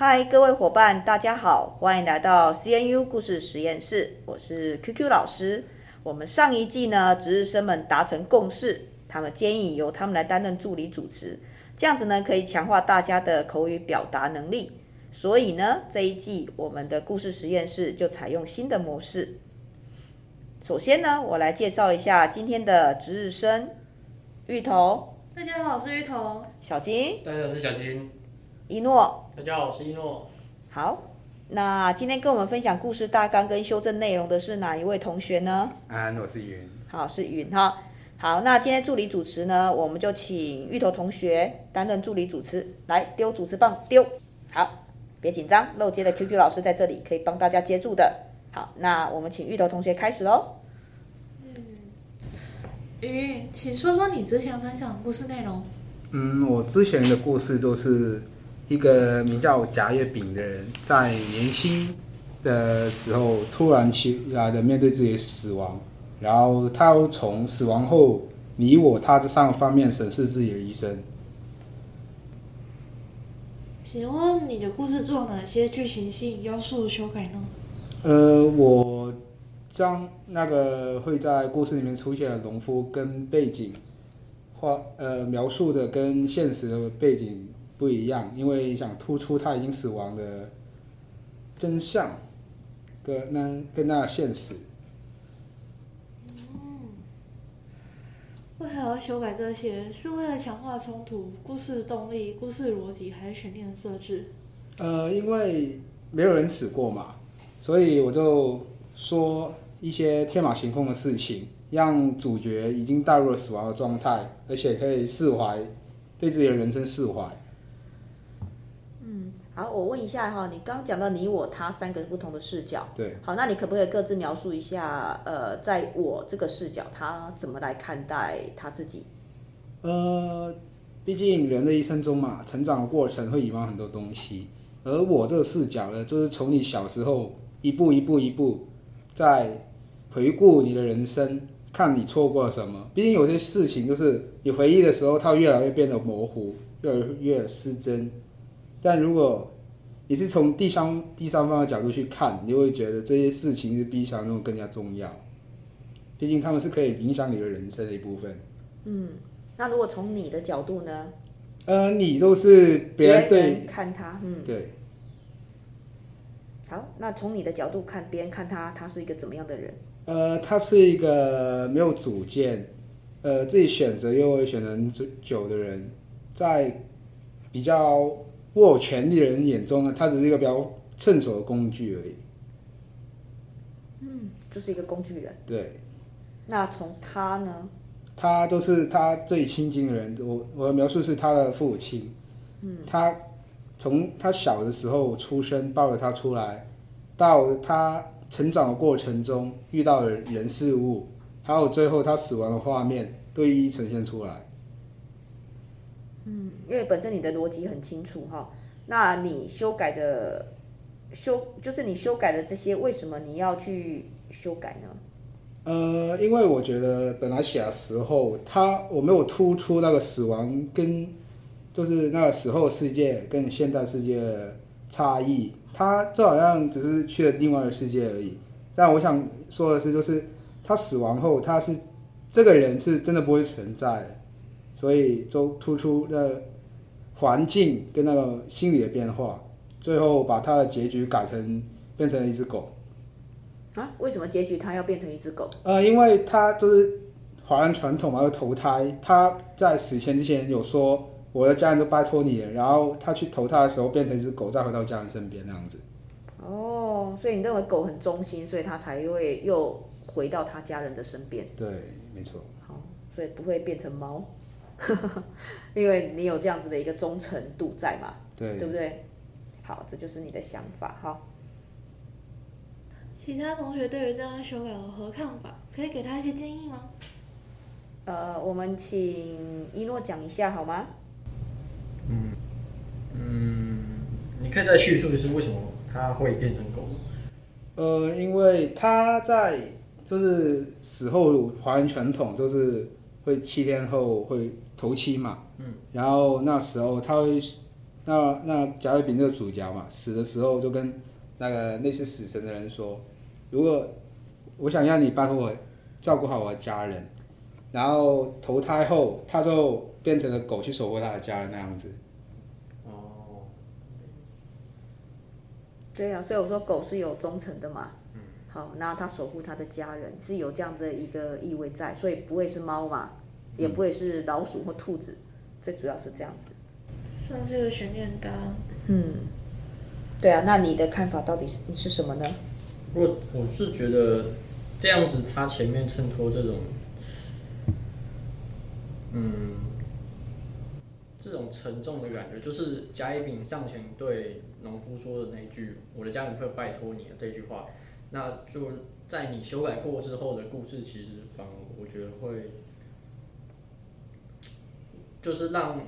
嗨，各位伙伴，大家好，欢迎来到 CNU 故事实验室，我是 QQ 老师。我们上一季呢，值日生们达成共识，他们建议由他们来担任助理主持，这样子呢，可以强化大家的口语表达能力。所以呢，这一季我们的故事实验室就采用新的模式。首先呢，我来介绍一下今天的值日生：芋头。大家好，我是芋头。小金。大家好，我是小金。一诺。大家好，我是一诺。好，那今天跟我们分享故事大纲跟修正内容的是哪一位同学呢？安，我是云。好，是云哈。好，那今天助理主持呢，我们就请芋头同学担任助理主持，来丢主持棒，丢。好。别紧张，漏接的 QQ 老师在这里，可以帮大家接住的。好，那我们请芋头同学开始喽。嗯，云，请说说你之前分享的故事内容。嗯，我之前的故事都是一个名叫贾月饼的人，在年轻的时候突然起来的面对自己的死亡，然后他又从死亡后你我他这三个方面审视自己的一生。请问你的故事做哪些剧情性要素修改呢？呃，我将那个会在故事里面出现的农夫跟背景画呃描述的跟现实的背景不一样，因为想突出他已经死亡的真相，跟那跟那现实。为何要修改这些？是为了强化冲突、故事动力、故事逻辑，还是全面设置？呃，因为没有人死过嘛，所以我就说一些天马行空的事情，让主角已经带入了死亡的状态，而且可以释怀，对自己的人生释怀。好，我问一下哈，你刚刚讲到你我他三个不同的视角，对，好，那你可不可以各自描述一下？呃，在我这个视角，他怎么来看待他自己？呃，毕竟人的一生中嘛，成长的过程会遗忘很多东西，而我这个视角呢，就是从你小时候一步一步一步在回顾你的人生，看你错过了什么。毕竟有些事情就是你回忆的时候，它越来越变得模糊，越来越失真。但如果你是从第三第三方的角度去看，你就会觉得这些事情是比想象中更加重要。毕竟他们是可以影响你的人生的一部分。嗯，那如果从你的角度呢？呃，你都是别人对看他，嗯，对。好，那从你的角度看，别人看他，他是一个怎么样的人？呃，他是一个没有主见，呃，自己选择又会选择久的人，在比较。握有权力的人眼中呢，他只是一个比较趁手的工具而已。嗯，就是一个工具人。对。那从他呢？他都是他最亲近的人。我我的描述是他的父亲。嗯。他从他小的时候出生，抱着他出来，到他成长的过程中遇到的人事物，还有最后他死亡的画面，都一一呈现出来。嗯，因为本身你的逻辑很清楚哈，那你修改的修就是你修改的这些，为什么你要去修改呢？呃，因为我觉得本来写的时候，他我没有突出那个死亡跟就是那个死后世界跟现代世界差异，他就好像只是去了另外一个世界而已。但我想说的是，就是他死亡后，他是这个人是真的不会存在的。所以就突出那环境跟那个心理的变化，最后把他的结局改成变成了一只狗。啊？为什么结局他要变成一只狗？呃，因为他就是华人传统嘛，要投胎。他在死前之前有说，我的家人都拜托你了。然后他去投胎的时候变成一只狗，再回到家人身边那样子。哦，所以你认为狗很忠心，所以他才会又回到他家人的身边。对，没错。好，所以不会变成猫。因为你有这样子的一个忠诚度在嘛，对，对不对？好，这就是你的想法哈。其他同学对于这样修改有何看法？可以给他一些建议吗？呃，我们请一诺讲一下好吗？嗯嗯，你可以再叙述一次为什么他会变成狗？呃，因为他在就是死后华人传统就是会七天后会。头七嘛，嗯，然后那时候他会那那甲乙丙这个主角嘛，死的时候就跟那个类似死神的人说，如果我想要你拜托我照顾好我的家人，然后投胎后他就变成了狗去守护他的家人那样子。哦。对啊，所以我说狗是有忠诚的嘛。嗯。好，那他守护他的家人是有这样的一个意味在，所以不会是猫嘛，也不会是老鼠或兔子，最主要是这样子。算是个悬念的。嗯，对啊，那你的看法到底是是什么呢？我我是觉得这样子，他前面衬托这种，嗯，这种沉重的感觉，就是甲乙丙上前对农夫说的那句“我的家人会拜托你”的这句话，那就在你修改过之后的故事，其实反而我觉得会，就是让。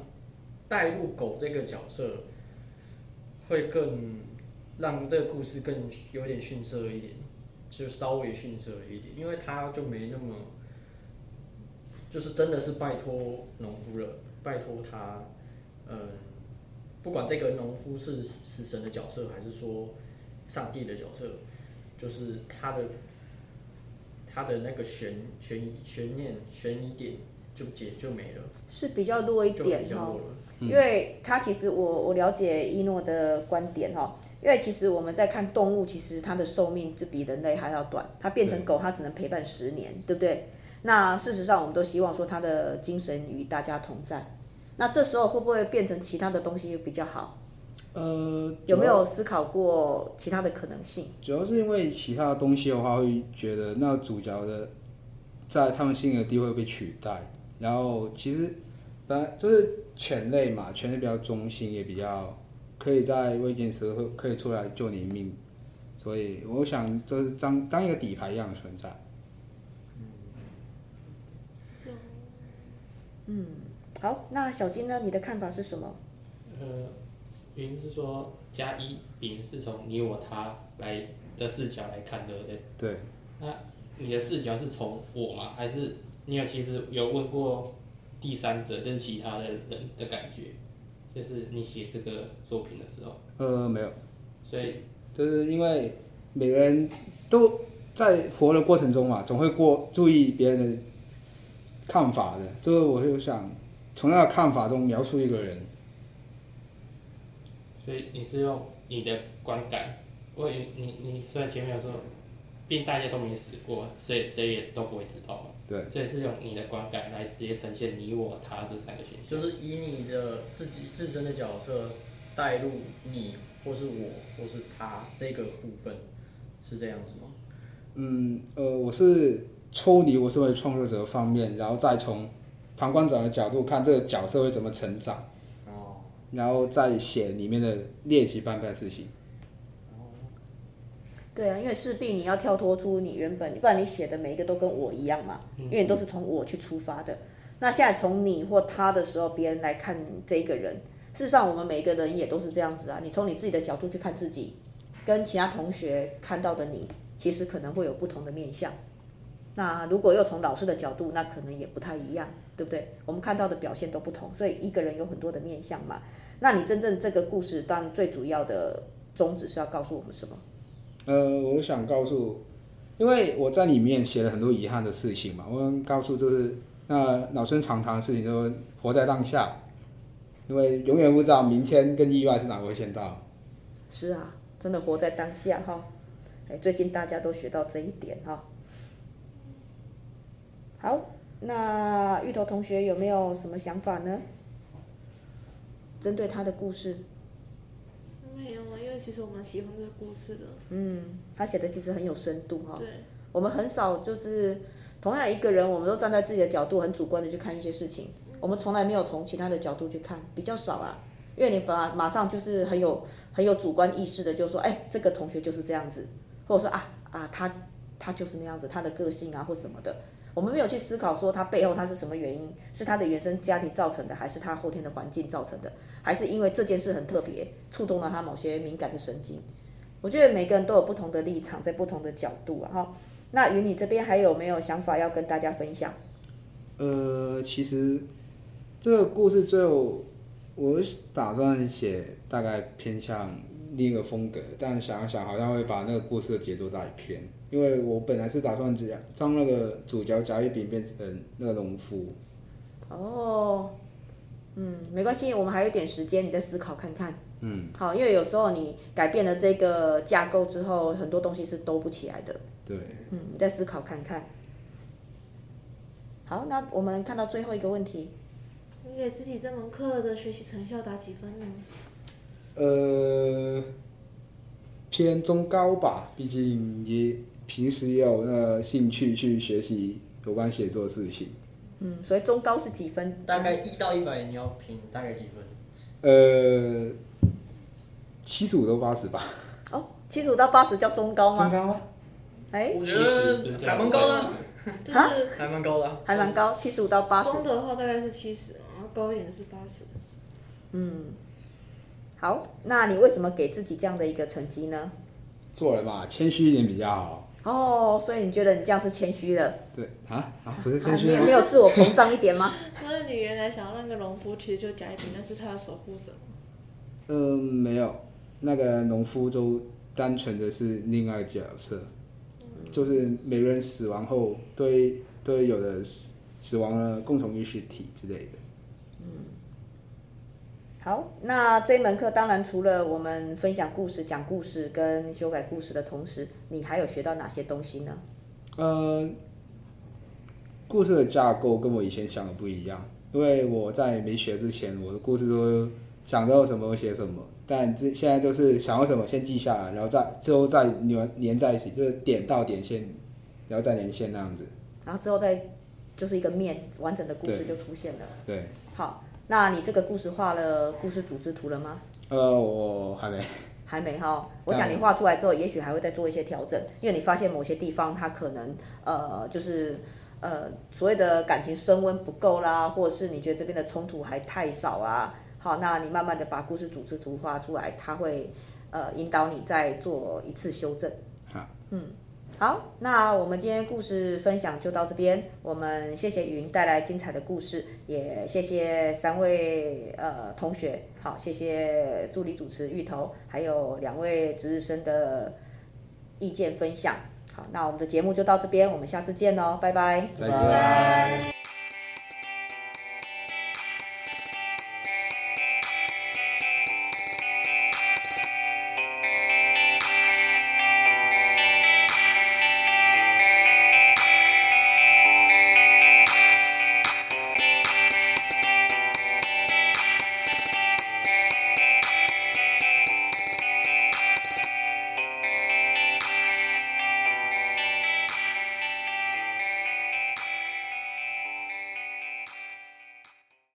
带入狗这个角色，会更让这个故事更有点逊色一点，就稍微逊色一点，因为他就没那么，就是真的是拜托农夫了，拜托他，嗯，不管这个农夫是死神的角色，还是说上帝的角色，就是它的它的那个悬悬悬念悬疑点。就解就没了，是比较弱一点哈，因为它其实我我了解一诺的观点哈，因为其实我们在看动物，其实它的寿命就比人类还要短，它变成狗，它只能陪伴十年，对不对？那事实上，我们都希望说它的精神与大家同在，那这时候会不会变成其他的东西比较好？呃，有没有思考过其他的可能性？主要是因为其他的东西的话，会觉得那主角的在他们心里的地位会被取代。然后其实，本来就是犬类嘛，犬类比较忠心，也比较可以在危险时候可以出来救你命，所以我想就是当当一个底牌一样的存在。嗯，好，那小金呢？你的看法是什么？呃，原因是说甲乙丙是从你我他来的视角来看，对不对？对。那你的视角是从我吗？还是？你有其实有问过第三者，就是其他的人的感觉，就是你写这个作品的时候。呃，没有。所以就是因为每个人都在活的过程中嘛，总会过注意别人的看法的。这个我就想从那个看法中描述一个人。所以你是用你的观感，我你你你虽然前面有说，毕竟大家都没死过，所以谁也都不会知道嘛。对，所以是用你的观感来直接呈现你我他这三个选项，就是以你的自己自身的角色带入你或是我或是他这个部分，是这样子吗？嗯，呃，我是抽离我身为创作者方面，然后再从旁观者的角度看这个角色会怎么成长，哦，然后再写里面的练习班的事情。对啊，因为势必你要跳脱出你原本，不然你写的每一个都跟我一样嘛，因为你都是从我去出发的。那现在从你或他的时候，别人来看这一个人，事实上我们每一个人也都是这样子啊。你从你自己的角度去看自己，跟其他同学看到的你，其实可能会有不同的面向。那如果又从老师的角度，那可能也不太一样，对不对？我们看到的表现都不同，所以一个人有很多的面相嘛。那你真正这个故事，当然最主要的宗旨是要告诉我们什么？呃，我想告诉，因为我在里面写了很多遗憾的事情嘛，我想告诉就是那老生常谈的事情，就是活在当下，因为永远不知道明天跟意外是哪个会先到。是啊，真的活在当下哈。哎，最近大家都学到这一点哈。好，那芋头同学有没有什么想法呢？针对他的故事。没有啊，因为其实我蛮喜欢这个故事的。嗯，他写的其实很有深度哈。对。我们很少就是同样一个人，我们都站在自己的角度很主观的去看一些事情，我们从来没有从其他的角度去看，比较少啊。因为你把马上就是很有很有主观意识的，就说哎，这个同学就是这样子，或者说啊啊他他就是那样子，他的个性啊或什么的。我们没有去思考说他背后他是什么原因，是他的原生家庭造成的，还是他后天的环境造成的，还是因为这件事很特别，触动了他某些敏感的神经。我觉得每个人都有不同的立场，在不同的角度啊。哈，那与你这边还有没有想法要跟大家分享？呃，其实这个故事最后我打算写大概偏向另一个风格，但想想好像会把那个故事的节奏带偏，因为我本来是打算这样，将那个主角甲乙丙变成那个农夫。哦，嗯，没关系，我们还有一点时间，你再思考看看。嗯，好，因为有时候你改变了这个架构之后，很多东西是兜不起来的。对，嗯，你再思考看看。好，那我们看到最后一个问题。你给自己这门课的学习成效打几分呢？呃，偏中高吧，毕竟也平时也有那个兴趣去学习有关写作的事情。嗯，所以中高是几分？大概一到一百，你要评大概几分？呃，七十五到八十吧。哦，七十五到八十叫中高吗？中高吗？哎，我觉得还蛮高的啊，就是还蛮高的啊。还蛮高，七十五到八十。中的话大概是七十，然后高一点的是八十。嗯，好，那你为什么给自己这样的一个成绩呢？做人嘛，谦虚一点比较好。哦，所以你觉得你这样是谦虚的？对啊啊，不是谦啊，虚吗？没有没有自我膨胀一点吗？那你原来想要那个农夫，其实就甲乙丙，那是他的守护神。嗯，没有，那个农夫就单纯的是另外一个角色，就是每个人死亡后都会都有的死死亡的共同意识体之类的。好，那这门课当然除了我们分享故事、讲故事跟修改故事的同时，你还有学到哪些东西呢？呃，故事的架构跟我以前想的不一样，因为我在没学之前，我的故事都想到什么写什么，但这现在都是想到什么先记下来，然后再之后再连连在一起，就是点到点线，然后再连线那样子。然后之后再就是一个面完整的故事就出现了。对，好，那你这个故事画了故事组织图了吗？呃，我还没。还没哈，我想你画出来之后，也许还会再做一些调整，因为你发现某些地方它可能呃就是呃所谓的感情升温不够啦，或者是你觉得这边的冲突还太少啊。好，那你慢慢的把故事组织图画出来，它会呃引导你再做一次修正。好，嗯。好，那我们今天故事分享就到这边。我们谢谢云带来精彩的故事，也谢谢三位呃同学。好，谢谢助理主持芋头，还有两位值日生的意见分享。好，那我们的节目就到这边，我们下次见喽，拜拜。再见。